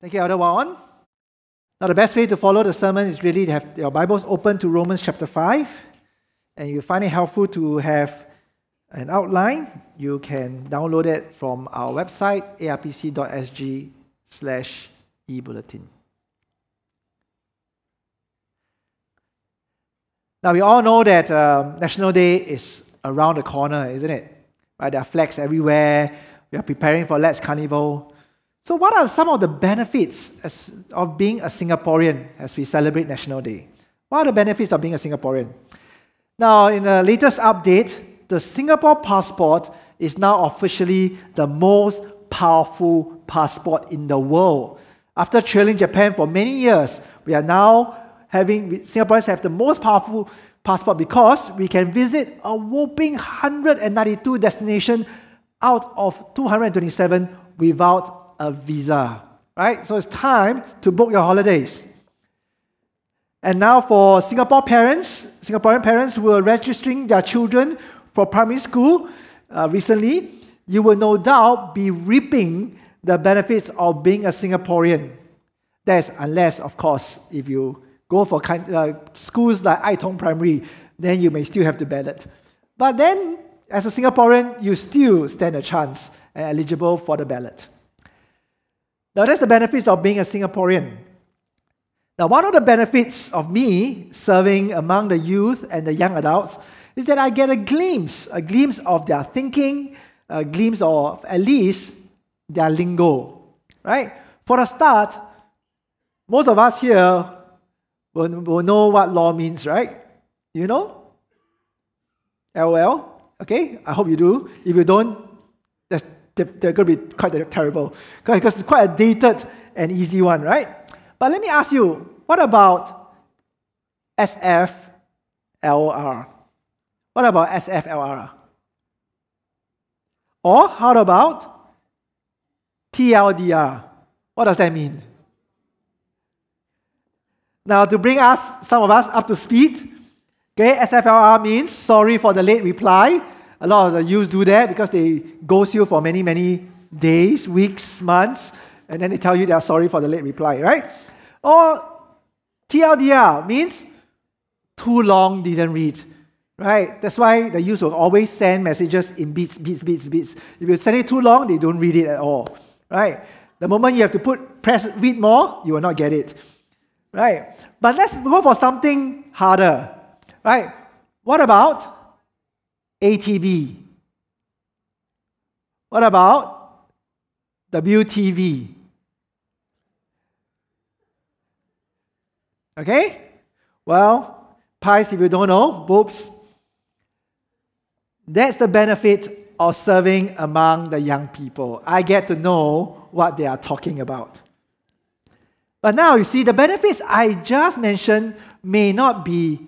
Thank you, Elder Waon. Now, the best way to follow the sermon is really to have your Bibles open to Romans chapter 5. And you find it helpful to have an outline. You can download it from our website, arpc.sg slash e-bulletin. Now, we all know that um, National Day is around the corner, isn't it? Right, there are flags everywhere. We are preparing for Let's Carnival. So, what are some of the benefits as, of being a Singaporean as we celebrate National Day? What are the benefits of being a Singaporean? Now, in the latest update, the Singapore passport is now officially the most powerful passport in the world. After trailing Japan for many years, we are now having Singaporeans have the most powerful passport because we can visit a whopping 192 destinations out of 227 without a visa. Right? So it's time to book your holidays. And now for Singapore parents, Singaporean parents who are registering their children for primary school uh, recently, you will no doubt be reaping the benefits of being a Singaporean. That's unless, of course, if you go for kind, uh, schools like Ai Tong Primary, then you may still have to ballot. But then, as a Singaporean, you still stand a chance and eligible for the ballot. Now, that's the benefits of being a Singaporean. Now, one of the benefits of me serving among the youth and the young adults is that I get a glimpse, a glimpse of their thinking, a glimpse of at least their lingo, right? For a start, most of us here will, will know what law means, right? You know? LOL? Okay, I hope you do. If you don't, that's, they're going to be quite terrible because it's quite a dated and easy one, right? But let me ask you, what about SFLR? What about SFLR? Or how about TLDR? What does that mean? Now, to bring us, some of us, up to speed, okay, SFLR means sorry for the late reply. A lot of the youth do that because they ghost you for many, many days, weeks, months, and then they tell you they are sorry for the late reply, right? Or TLDR means too long, didn't read. Right? That's why the youth will always send messages in bits, bits, bits, bits. If you send it too long, they don't read it at all. Right? The moment you have to put press read more, you will not get it. Right? But let's go for something harder. Right? What about ATB? What about WTV? Okay? Well, pies, if you don't know, boobs. That's the benefit of serving among the young people. I get to know what they are talking about. But now you see, the benefits I just mentioned may not be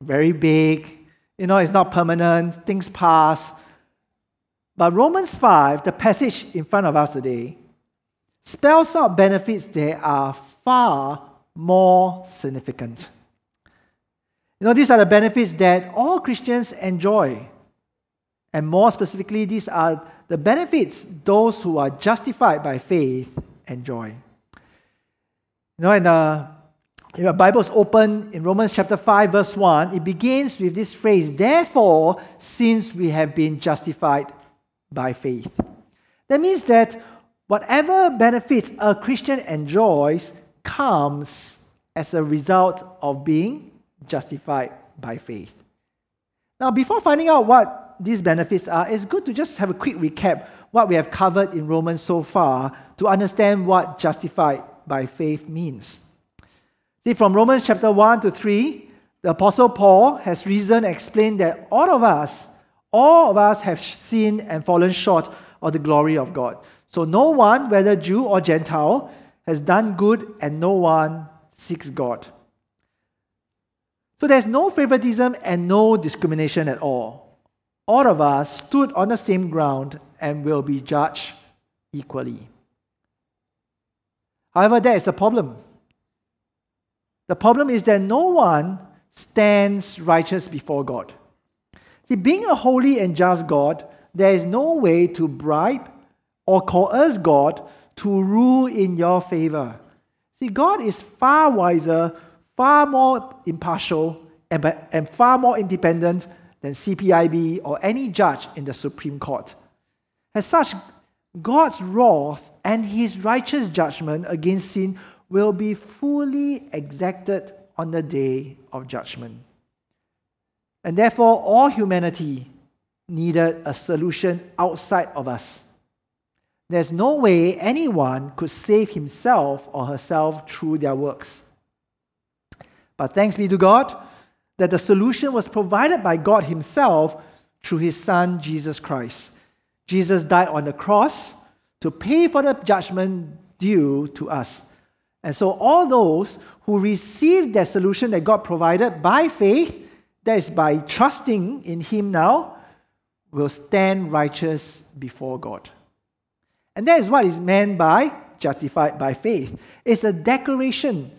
very big. You know, it's not permanent, things pass. But Romans 5, the passage in front of us today, spells out benefits that are far more significant. You know, these are the benefits that all Christians enjoy. And more specifically, these are the benefits those who are justified by faith enjoy. You know, and uh, if your Bible's open in Romans chapter 5, verse 1, it begins with this phrase, Therefore, since we have been justified by faith. That means that whatever benefits a Christian enjoys comes as a result of being justified by faith. Now, before finding out what these benefits are, it's good to just have a quick recap what we have covered in Romans so far to understand what justified by faith means. See, from Romans chapter 1 to 3, the Apostle Paul has reasoned and explained that all of us, all of us have sinned and fallen short of the glory of God. So no one, whether Jew or Gentile, has done good and no one seeks God. So there's no favoritism and no discrimination at all. All of us stood on the same ground and will be judged equally. However, that is the problem. The problem is that no one stands righteous before God. See, being a holy and just God, there is no way to bribe or coerce God to rule in your favor. See, God is far wiser, far more impartial, and, and far more independent than CPIB or any judge in the Supreme Court. As such, God's wrath and his righteous judgment against sin will be fully exacted on the day of judgment. And therefore, all humanity needed a solution outside of us. There's no way anyone could save himself or herself through their works. But thanks be to God that the solution was provided by God Himself through His Son, Jesus Christ. Jesus died on the cross to pay for the judgment due to us. And so, all those who receive that solution that God provided by faith, that is by trusting in Him now, will stand righteous before God. And that is what is meant by justified by faith. It's a declaration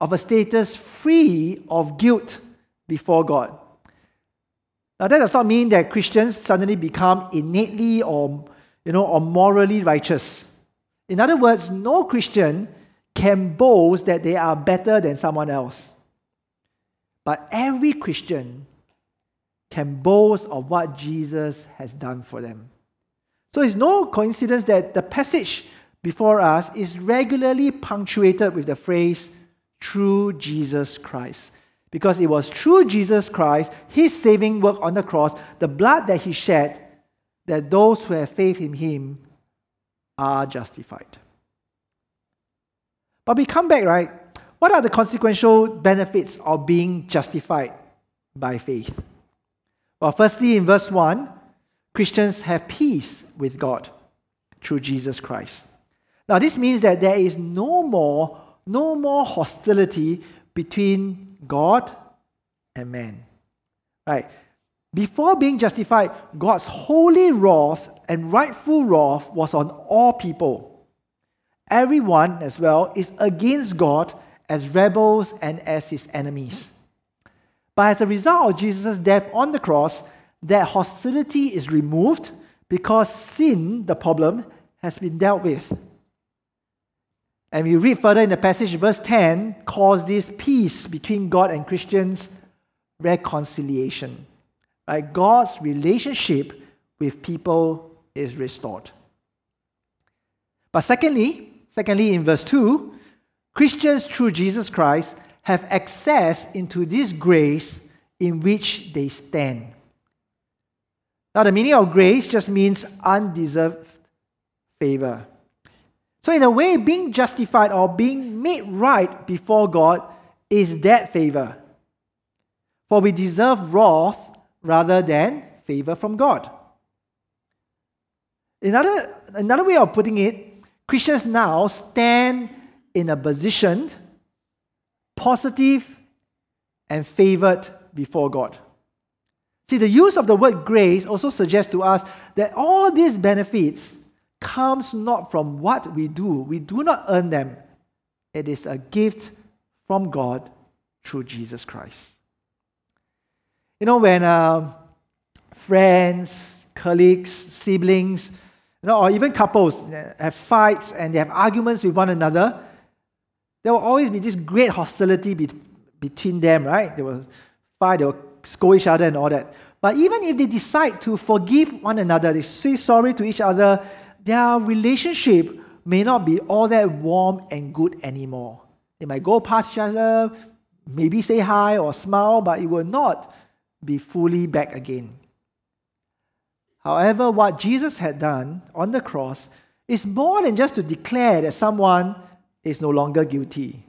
of a status free of guilt before God. Now, that does not mean that Christians suddenly become innately or, you know, or morally righteous. In other words, no Christian can boast that they are better than someone else. But every Christian can boast of what Jesus has done for them. So it's no coincidence that the passage before us is regularly punctuated with the phrase, through Jesus Christ. Because it was through Jesus Christ, his saving work on the cross, the blood that he shed, that those who have faith in him are justified. But we come back, right? What are the consequential benefits of being justified by faith? Well, firstly, in verse 1, Christians have peace with God through Jesus Christ. Now, this means that there is no more, no more hostility between God and man. Right? Before being justified, God's holy wrath and rightful wrath was on all people. Everyone, as well, is against God as rebels and as his enemies. But as a result of Jesus' death on the cross, that hostility is removed because sin, the problem, has been dealt with. And we read further in the passage, verse 10 calls this peace between God and Christians reconciliation. Right? God's relationship with people is restored. But secondly, secondly, in verse 2, Christians through Jesus Christ have access into this grace in which they stand. Now, the meaning of grace just means undeserved favor. So, in a way, being justified or being made right before God is that favor. For we deserve wrath rather than favor from God. Another, another way of putting it, Christians now stand in a position positive and favored before God. See, the use of the word grace also suggests to us that all these benefits comes not from what we do. We do not earn them. It is a gift from God through Jesus Christ. You know, when uh, friends, colleagues, siblings, you know, or even couples have fights and they have arguments with one another, there will always be this great hostility be- between them, right? They will fight, they will scold each other and all that. But even if they decide to forgive one another, they say sorry to each other, their relationship may not be all that warm and good anymore. They might go past each other, maybe say hi or smile, but it will not be fully back again. However, what Jesus had done on the cross is more than just to declare that someone is no longer guilty.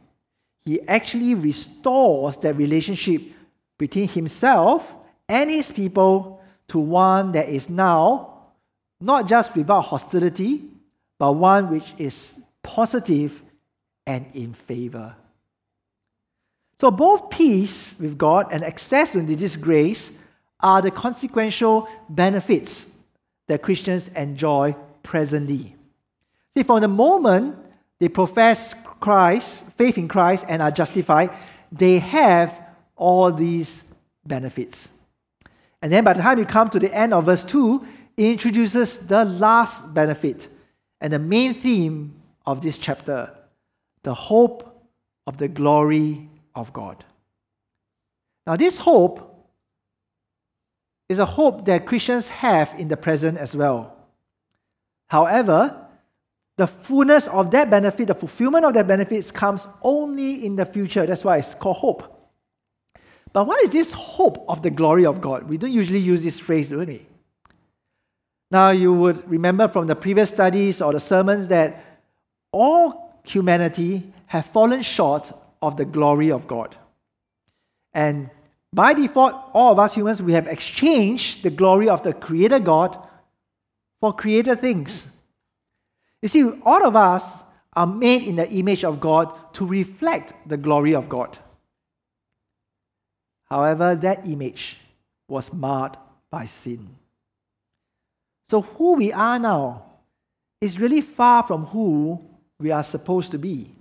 He actually restores that relationship between himself and his people to one that is now not just without hostility, but one which is positive and in favor. So, both peace with God and access to this grace are the consequential benefits that Christians enjoy presently. See, from the moment they profess Christ, faith in Christ, and are justified, they have all these benefits. And then by the time you come to the end of verse 2, introduces the last benefit and the main theme of this chapter the hope of the glory of God. Now, this hope is a hope that Christians have in the present as well. However, the fullness of that benefit, the fulfillment of that benefits comes only in the future. That's why it's called hope. But what is this hope of the glory of God? We don't usually use this phrase, do we? Now, you would remember from the previous studies or the sermons that all humanity have fallen short of the glory of God. And by default, all of us humans, we have exchanged the glory of the Creator God for created things. You see, all of us are made in the image of God to reflect the glory of God. However, that image was marred by sin. So, who we are now is really far from who we are supposed to be.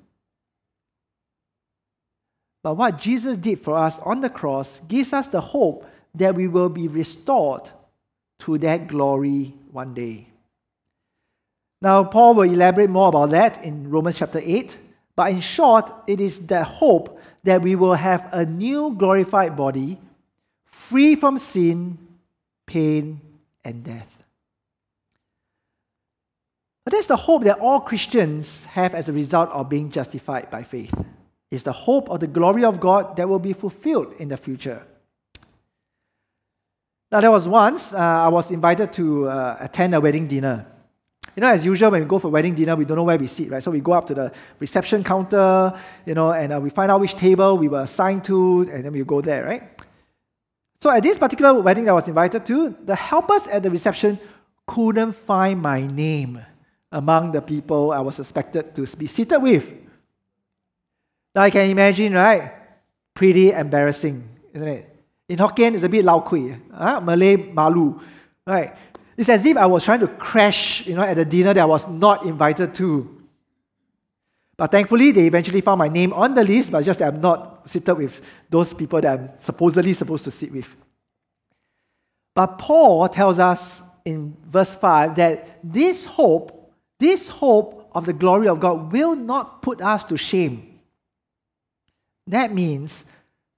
But what Jesus did for us on the cross gives us the hope that we will be restored to that glory one day. Now, Paul will elaborate more about that in Romans chapter 8. But in short, it is the hope that we will have a new glorified body, free from sin, pain, and death. But that's the hope that all Christians have as a result of being justified by faith. It's the hope of the glory of God that will be fulfilled in the future. Now, there was once uh, I was invited to uh, attend a wedding dinner. You know, as usual, when we go for wedding dinner, we don't know where we sit, right? So we go up to the reception counter, you know, and uh, we find out which table we were assigned to, and then we go there, right? So at this particular wedding I was invited to, the helpers at the reception couldn't find my name among the people I was expected to be seated with. Now I can imagine, right? Pretty embarrassing, isn't it? In Hokkien, it's a bit lao kui, Malay malu, right? It's as if I was trying to crash, you know, at a dinner that I was not invited to. But thankfully, they eventually found my name on the list, but just that I'm not seated with those people that I'm supposedly supposed to sit with. But Paul tells us in verse 5 that this hope, this hope of the glory of God will not put us to shame. That means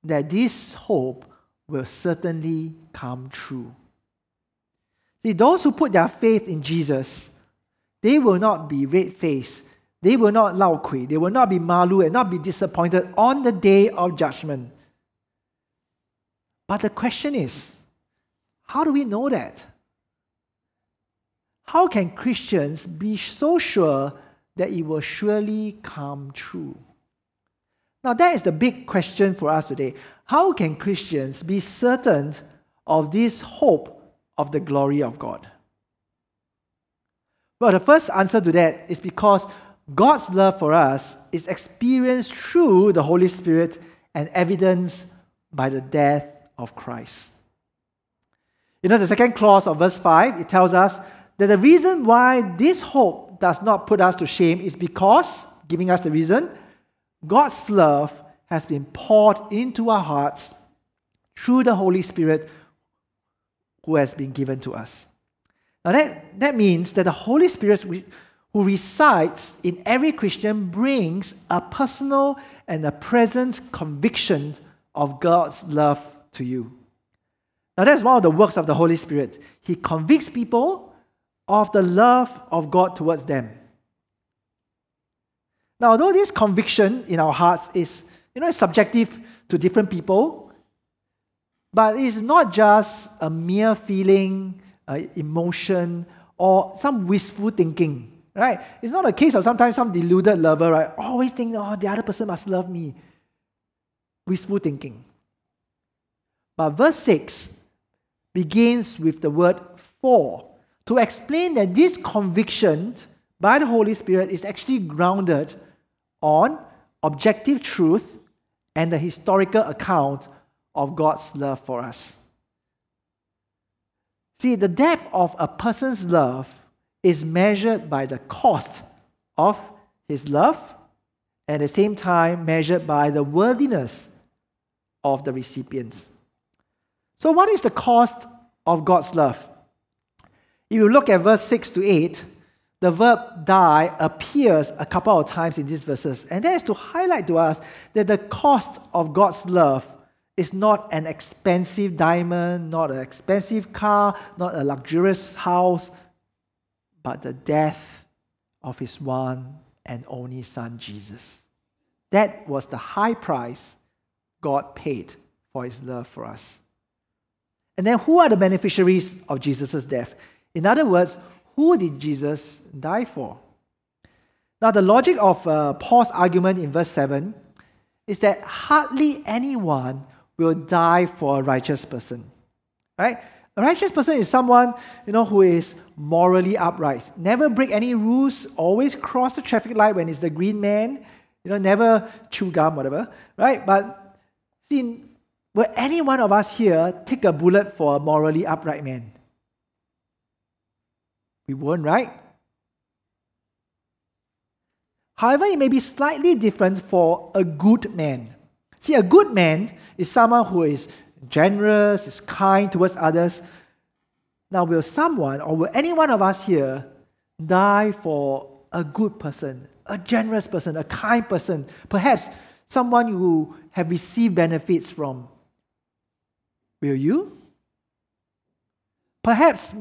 that this hope will certainly come true. See, those who put their faith in Jesus, they will not be red faced. They will not lao kui. They will not be malu and not be disappointed on the day of judgment. But the question is, how do we know that? How can Christians be so sure that it will surely come true? Now, that is the big question for us today. How can Christians be certain of this hope of the glory of God? Well, the first answer to that is because God's love for us is experienced through the Holy Spirit and evidenced by the death of Christ. You know, the second clause of verse 5, it tells us that the reason why this hope does not put us to shame is because, giving us the reason, God's love has been poured into our hearts through the Holy Spirit who has been given to us. Now, that, that means that the Holy Spirit who resides in every Christian brings a personal and a present conviction of God's love to you. Now, that's one of the works of the Holy Spirit. He convicts people of the love of God towards them. Now, although this conviction in our hearts is, you know, subjective to different people, but it's not just a mere feeling, uh, emotion, or some wistful thinking, right? It's not a case of sometimes some deluded lover, right? Always think, oh, the other person must love me. Wistful thinking. But verse 6 begins with the word for to explain that this conviction by the Holy Spirit is actually grounded on objective truth and the historical account of God's love for us. See, the depth of a person's love is measured by the cost of his love, and at the same time, measured by the worthiness of the recipients. So, what is the cost of God's love? If you look at verse 6 to 8, the verb die appears a couple of times in these verses. And that is to highlight to us that the cost of God's love is not an expensive diamond, not an expensive car, not a luxurious house, but the death of his one and only Son, Jesus. That was the high price God paid for his love for us. And then, who are the beneficiaries of Jesus' death? In other words, who did Jesus die for? Now, the logic of uh, Paul's argument in verse 7 is that hardly anyone will die for a righteous person. Right? A righteous person is someone, you know, who is morally upright. Never break any rules, always cross the traffic light when it's the green man, you know, never chew gum, whatever. Right? But see, will any one of us here take a bullet for a morally upright man? We won't, right? However, it may be slightly different for a good man. See, a good man is someone who is generous, is kind towards others. Now, will someone or will any one of us here die for a good person, a generous person, a kind person, perhaps someone you have received benefits from? Will you? Perhaps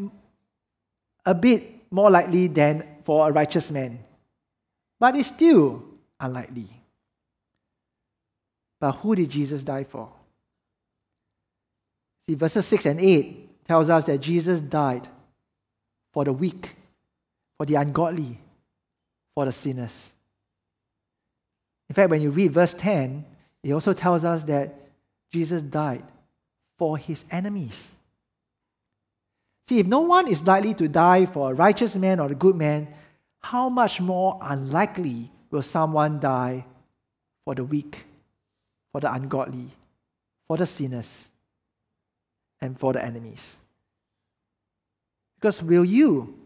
a bit more likely than for a righteous man, but it's still unlikely. But who did Jesus die for? See, verses 6 and 8 tells us that Jesus died for the weak, for the ungodly, for the sinners. In fact, when you read verse 10, it also tells us that Jesus died for his enemies. See, if no one is likely to die for a righteous man or a good man, how much more unlikely will someone die for the weak, for the ungodly, for the sinners, and for the enemies? Because will you,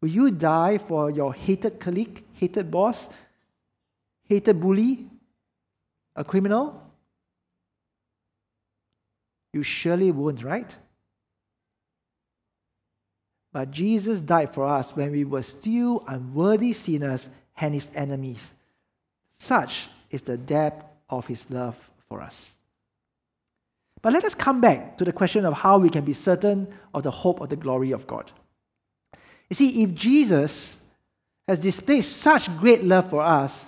will you die for your hated colleague, hated boss, hated bully, a criminal? You surely won't, right? But Jesus died for us when we were still unworthy sinners and his enemies. Such is the depth of his love for us. But let us come back to the question of how we can be certain of the hope of the glory of God. You see, if Jesus has displayed such great love for us,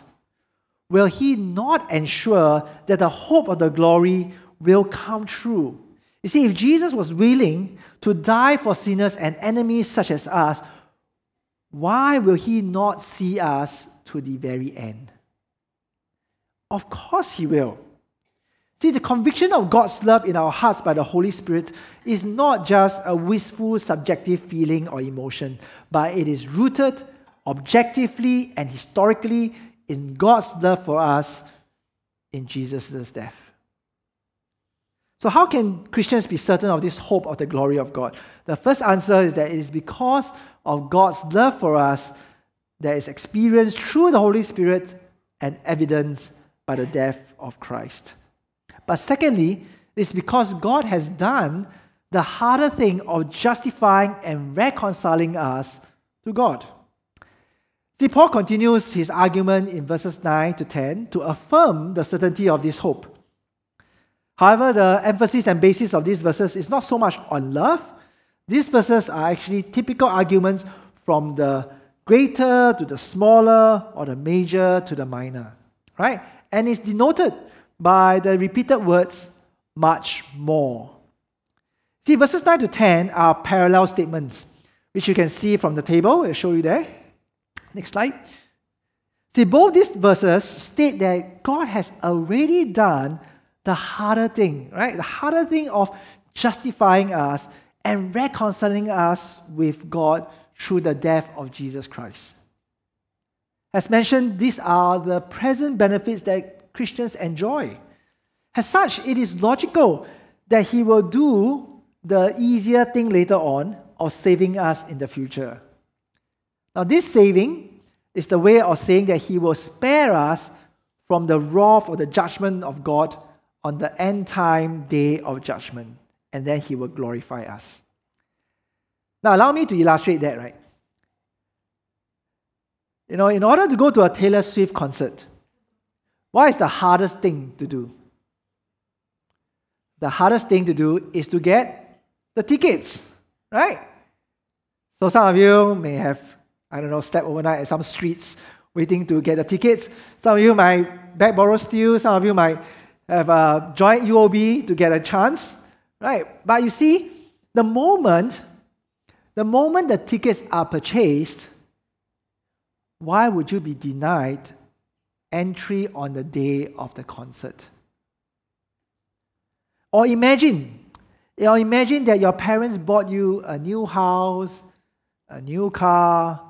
will he not ensure that the hope of the glory will come true you see, if Jesus was willing to die for sinners and enemies such as us, why will he not see us to the very end? Of course, he will. See, the conviction of God's love in our hearts by the Holy Spirit is not just a wistful, subjective feeling or emotion, but it is rooted objectively and historically in God's love for us in Jesus' death. So, how can Christians be certain of this hope of the glory of God? The first answer is that it is because of God's love for us that is experienced through the Holy Spirit and evidenced by the death of Christ. But secondly, it's because God has done the harder thing of justifying and reconciling us to God. See, Paul continues his argument in verses 9 to 10 to affirm the certainty of this hope. However, the emphasis and basis of these verses is not so much on love. These verses are actually typical arguments from the greater to the smaller or the major to the minor, right? And it's denoted by the repeated words much more. See, verses 9 to 10 are parallel statements, which you can see from the table. I'll show you there. Next slide. See, both these verses state that God has already done the harder thing, right? The harder thing of justifying us and reconciling us with God through the death of Jesus Christ. As mentioned, these are the present benefits that Christians enjoy. As such, it is logical that He will do the easier thing later on of saving us in the future. Now, this saving is the way of saying that He will spare us from the wrath or the judgment of God on the end time day of judgment, and then he will glorify us. Now, allow me to illustrate that, right? You know, in order to go to a Taylor Swift concert, what is the hardest thing to do? The hardest thing to do is to get the tickets, right? So some of you may have, I don't know, slept overnight at some streets waiting to get the tickets. Some of you might back borrow steal. Some of you might have uh, joined UOB to get a chance, right? But you see, the moment, the moment the tickets are purchased, why would you be denied entry on the day of the concert? Or imagine, or imagine that your parents bought you a new house, a new car,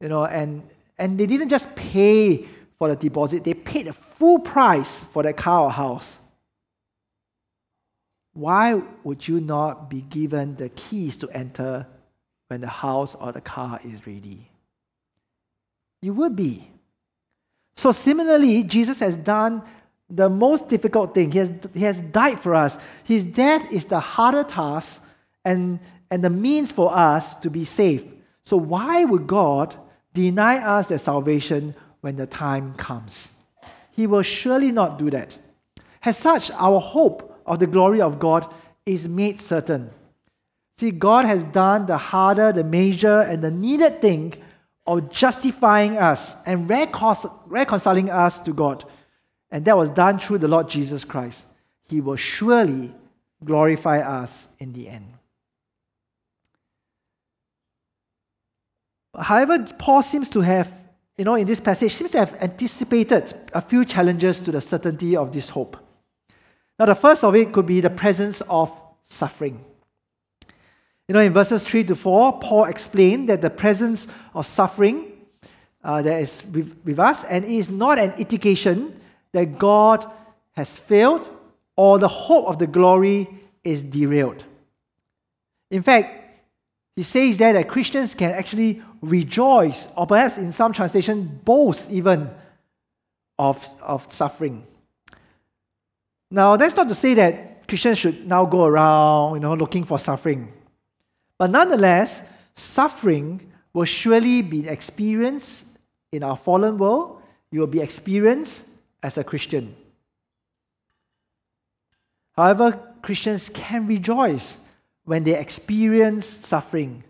you know, and, and they didn't just pay for the deposit, they paid the full price for that car or house. Why would you not be given the keys to enter when the house or the car is ready? You would be. So, similarly, Jesus has done the most difficult thing. He has, he has died for us. His death is the harder task and, and the means for us to be saved. So, why would God deny us the salvation when the time comes? He will surely not do that. As such, our hope of the glory of God is made certain. See, God has done the harder, the major, and the needed thing of justifying us and reconciling us to God. And that was done through the Lord Jesus Christ. He will surely glorify us in the end. However, Paul seems to have, you know, in this passage, seems to have anticipated a few challenges to the certainty of this hope. Now, the first of it could be the presence of suffering. You know, in verses 3 to 4, Paul explained that the presence of suffering uh, that is with, with us, and is not an indication that God has failed or the hope of the glory is derailed. In fact, he says there that Christians can actually rejoice, or perhaps in some translation, boast even of, of suffering. Now, that's not to say that Christians should now go around, you know, looking for suffering. But nonetheless, suffering will surely be experienced in our fallen world. You will be experienced as a Christian. However, Christians can rejoice when they experience suffering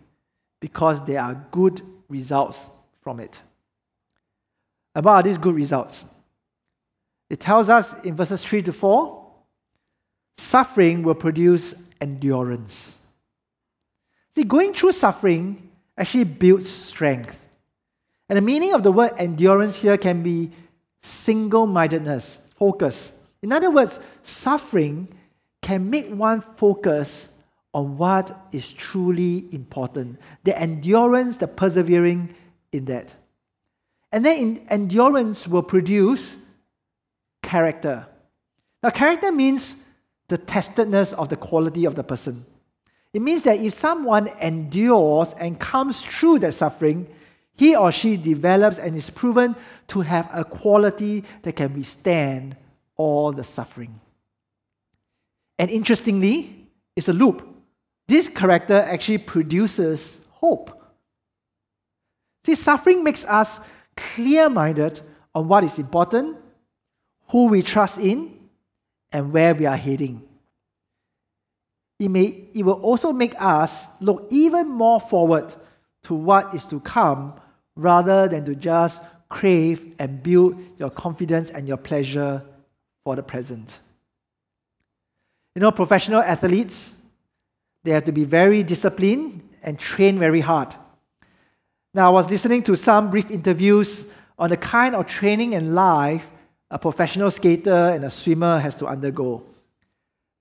because there are good results from it. And what are these good results? It tells us in verses 3 to 4 suffering will produce endurance. See, going through suffering actually builds strength. And the meaning of the word endurance here can be single mindedness, focus. In other words, suffering can make one focus on what is truly important. The endurance, the persevering in that. And then endurance will produce character. Now, character means the testedness of the quality of the person. It means that if someone endures and comes through that suffering, he or she develops and is proven to have a quality that can withstand all the suffering. And interestingly, it's a loop. This character actually produces hope. See, suffering makes us clear minded on what is important, who we trust in, and where we are heading. It, may, it will also make us look even more forward to what is to come rather than to just crave and build your confidence and your pleasure for the present. You know, professional athletes, they have to be very disciplined and train very hard. Now, I was listening to some brief interviews on the kind of training and life a professional skater and a swimmer has to undergo.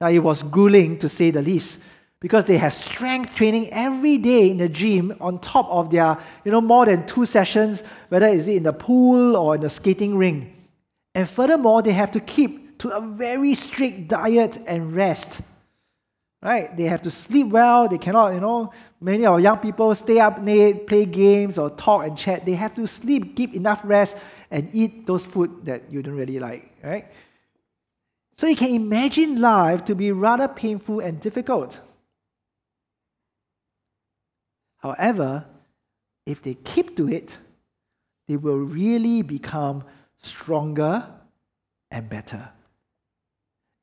Now, it was grueling to say the least because they have strength training every day in the gym on top of their, you know, more than two sessions, whether it's in the pool or in the skating ring. And furthermore, they have to keep to a very strict diet and rest. Right? They have to sleep well. They cannot, you know, many of young people stay up late, play games or talk and chat. They have to sleep, give enough rest, and eat those food that you don't really like. Right? So you can imagine life to be rather painful and difficult. However, if they keep to it, they will really become stronger and better.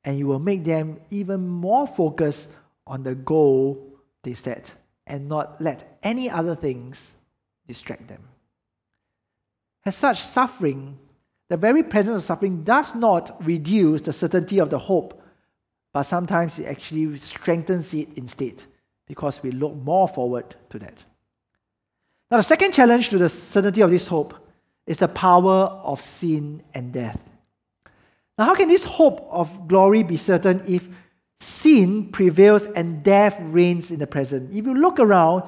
And you will make them even more focused on the goal they set and not let any other things distract them. As such, suffering, the very presence of suffering, does not reduce the certainty of the hope, but sometimes it actually strengthens it instead because we look more forward to that. Now, the second challenge to the certainty of this hope is the power of sin and death. Now, how can this hope of glory be certain if sin prevails and death reigns in the present? If you look around,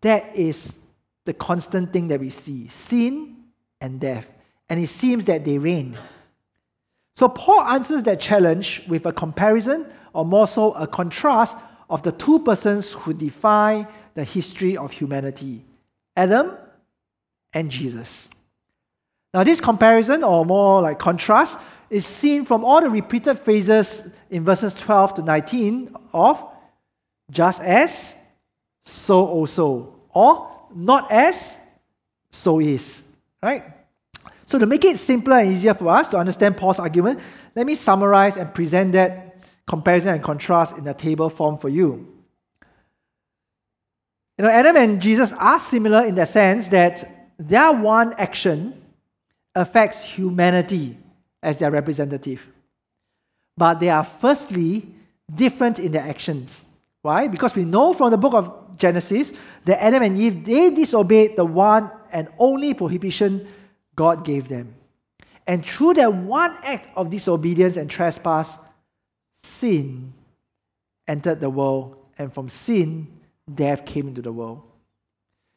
that is the constant thing that we see sin and death. And it seems that they reign. So, Paul answers that challenge with a comparison, or more so, a contrast of the two persons who define the history of humanity Adam and Jesus. Now, this comparison, or more like contrast, is seen from all the repeated phrases in verses 12 to 19 of just as, so also, or not as, so is. Right? So, to make it simpler and easier for us to understand Paul's argument, let me summarize and present that comparison and contrast in a table form for you. You know, Adam and Jesus are similar in the sense that their one action affects humanity as their representative. But they are firstly different in their actions. Why? Because we know from the book of Genesis that Adam and Eve they disobeyed the one and only prohibition God gave them. And through that one act of disobedience and trespass, sin entered the world, and from sin, death came into the world.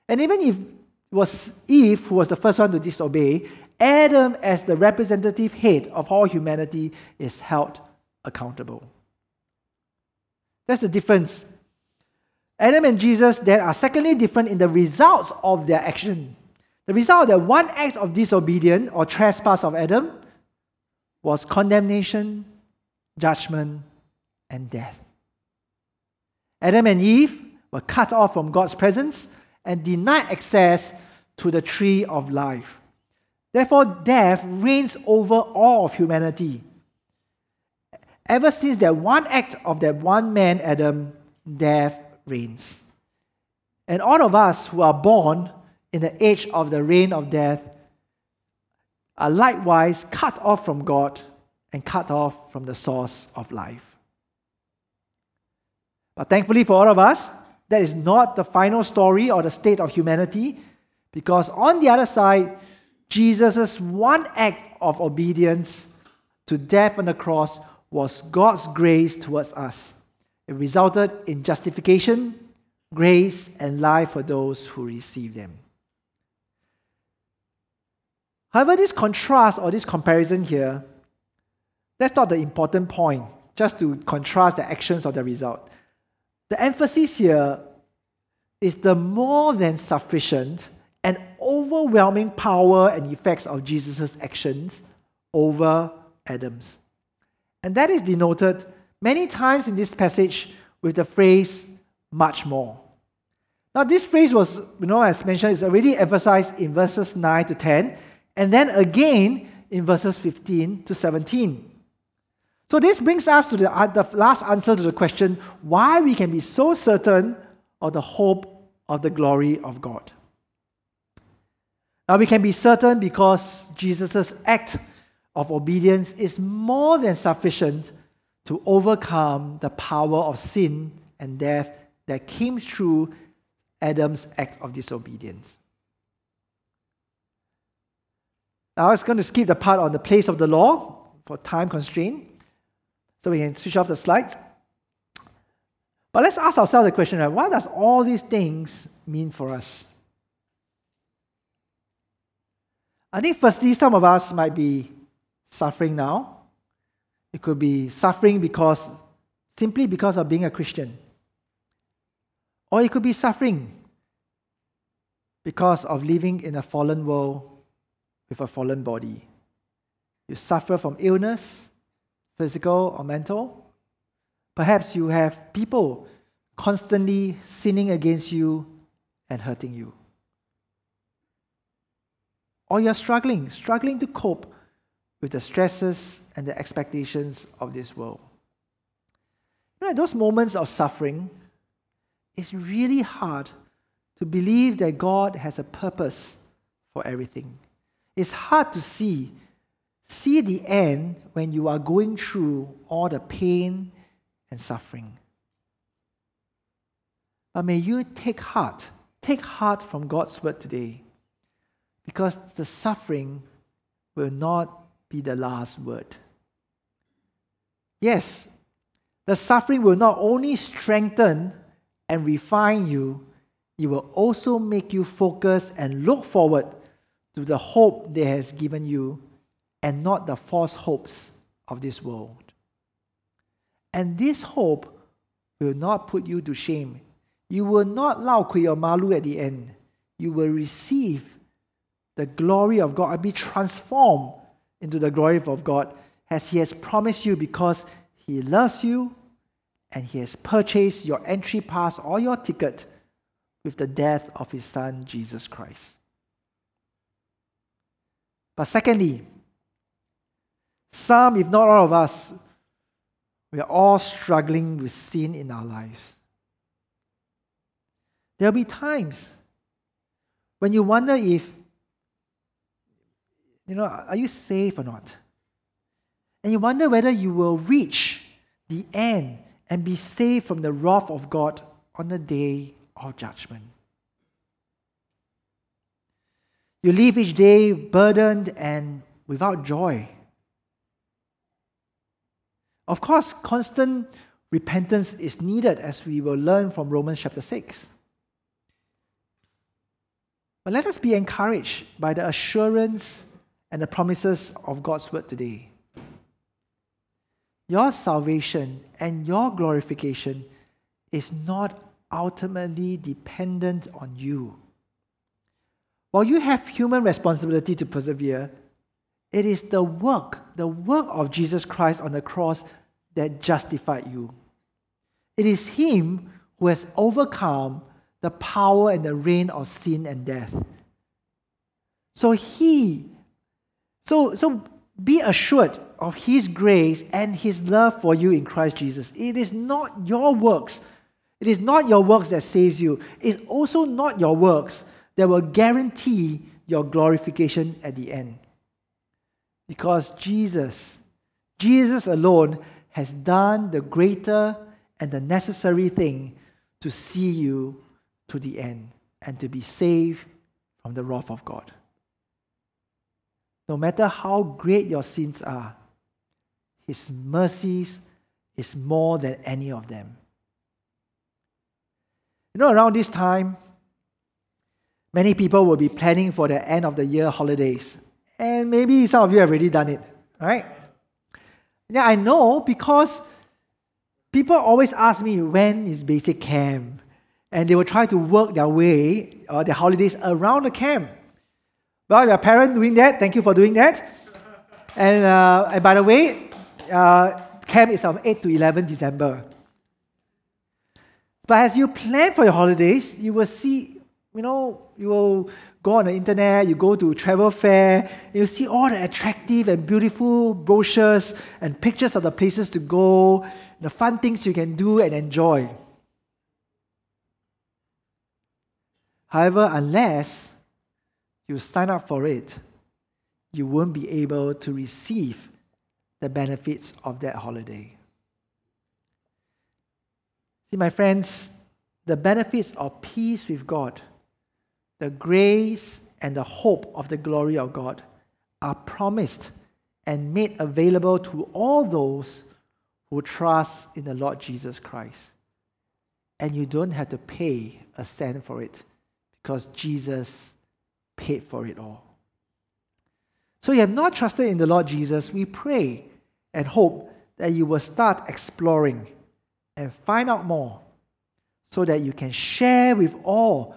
And even if it was Eve who was the first one to disobey, Adam, as the representative head of all humanity, is held accountable. That's the difference. Adam and Jesus then are secondly different in the results of their action. The result of that one act of disobedience or trespass of Adam was condemnation, judgment, and death. Adam and Eve were cut off from God's presence and denied access to the tree of life. Therefore, death reigns over all of humanity. Ever since that one act of that one man, Adam, death reigns. And all of us who are born in the age of the reign of death are likewise cut off from God and cut off from the source of life. But thankfully for all of us, that is not the final story or the state of humanity, because on the other side, Jesus' one act of obedience to death on the cross was God's grace towards us. It resulted in justification, grace, and life for those who receive them. However, this contrast or this comparison here, that's not the important point, just to contrast the actions of the result. The emphasis here is the more than sufficient overwhelming power and effects of Jesus' actions over Adam's. And that is denoted many times in this passage with the phrase much more. Now, this phrase was, you know, as mentioned, is already emphasized in verses 9 to 10, and then again in verses 15 to 17. So, this brings us to the, uh, the last answer to the question why we can be so certain of the hope of the glory of God. Now, we can be certain because Jesus' act of obedience is more than sufficient to overcome the power of sin and death that came through Adam's act of disobedience. Now, I was going to skip the part on the place of the law for time constraint. So we can switch off the slides. But let's ask ourselves the question right? what does all these things mean for us? I think, firstly, some of us might be suffering now. It could be suffering because simply because of being a Christian. Or it could be suffering because of living in a fallen world with a fallen body. You suffer from illness, physical or mental. Perhaps you have people constantly sinning against you and hurting you. Or you're struggling, struggling to cope with the stresses and the expectations of this world. You know, at those moments of suffering, it's really hard to believe that God has a purpose for everything. It's hard to see see the end when you are going through all the pain and suffering. But may you take heart, take heart from God's word today, because the suffering will not be the last word. Yes, the suffering will not only strengthen and refine you, it will also make you focus and look forward to the hope that has given you and not the false hopes of this world. And this hope will not put you to shame. You will not lao kui malu at the end. You will receive the glory of God and be transformed into the glory of God as He has promised you because He loves you and He has purchased your entry pass or your ticket with the death of His Son, Jesus Christ. But secondly, some, if not all of us, we are all struggling with sin in our lives. There'll be times when you wonder if, you know, are you safe or not? And you wonder whether you will reach the end and be saved from the wrath of God on the day of judgment. You live each day burdened and without joy. Of course, constant repentance is needed as we will learn from Romans chapter 6. But let us be encouraged by the assurance and the promises of God's word today. Your salvation and your glorification is not ultimately dependent on you. While you have human responsibility to persevere, it is the work, the work of Jesus Christ on the cross that justified you. It is Him who has overcome the power and the reign of sin and death. So He, so, so be assured of His grace and His love for you in Christ Jesus. It is not your works. It is not your works that saves you. It's also not your works that will guarantee your glorification at the end. Because Jesus, Jesus alone has done the greater and the necessary thing to see you to the end and to be saved from the wrath of God. No matter how great your sins are, His mercies is more than any of them. You know, around this time, many people will be planning for the end of the year holidays. And maybe some of you have already done it, right? Yeah, I know because people always ask me when is basic camp, and they will try to work their way or uh, their holidays around the camp. Well, your parent doing that, thank you for doing that. And, uh, and by the way, uh, camp is from 8 to 11 December. But as you plan for your holidays, you will see, you know, you will go on the internet, you go to travel fair, you see all the attractive and beautiful brochures and pictures of the places to go, the fun things you can do and enjoy. However, unless you sign up for it, you won't be able to receive the benefits of that holiday. See, my friends, the benefits of peace with God the grace and the hope of the glory of God are promised and made available to all those who trust in the Lord Jesus Christ. And you don't have to pay a cent for it because Jesus paid for it all. So, you have not trusted in the Lord Jesus. We pray and hope that you will start exploring and find out more so that you can share with all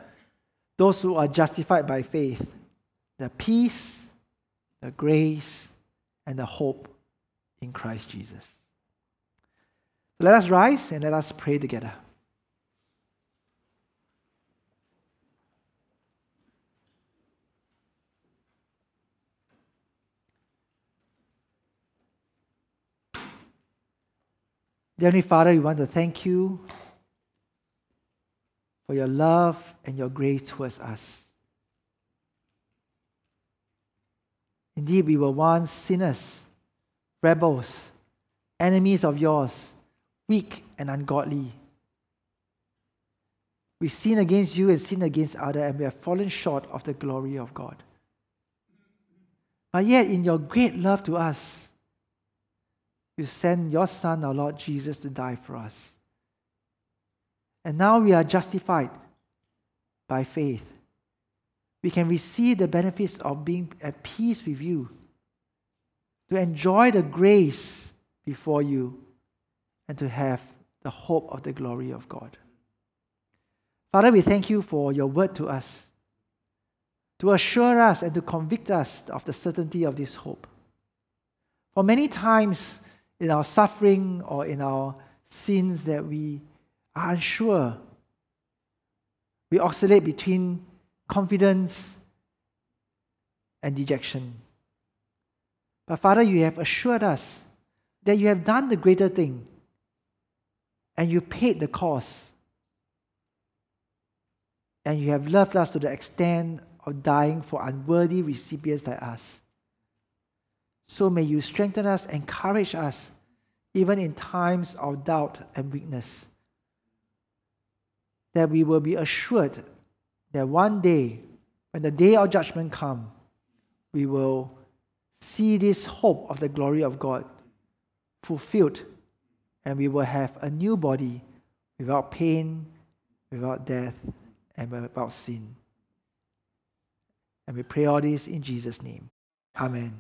those who are justified by faith, the peace, the grace, and the hope in Christ Jesus. let us rise and let us pray together. Heavenly Father, we want to thank you for your love and your grace towards us. Indeed, we were once sinners, rebels, enemies of yours, weak and ungodly. We sin against you and sin against others, and we have fallen short of the glory of God. But yet, in your great love to us, you sent your Son, our Lord Jesus, to die for us. And now we are justified by faith. We can receive the benefits of being at peace with you, to enjoy the grace before you, and to have the hope of the glory of God. Father, we thank you for your word to us, to assure us and to convict us of the certainty of this hope. For many times in our suffering or in our sins that we are unsure, we oscillate between confidence and dejection. But Father, you have assured us that you have done the greater thing and you paid the cost and you have loved us to the extent of dying for unworthy recipients like us. So may you strengthen us, encourage us, even in times of doubt and weakness, that we will be assured that one day, when the day of judgment comes, we will see this hope of the glory of God fulfilled, and we will have a new body without pain, without death and without sin. And we pray all this in Jesus' name. Amen.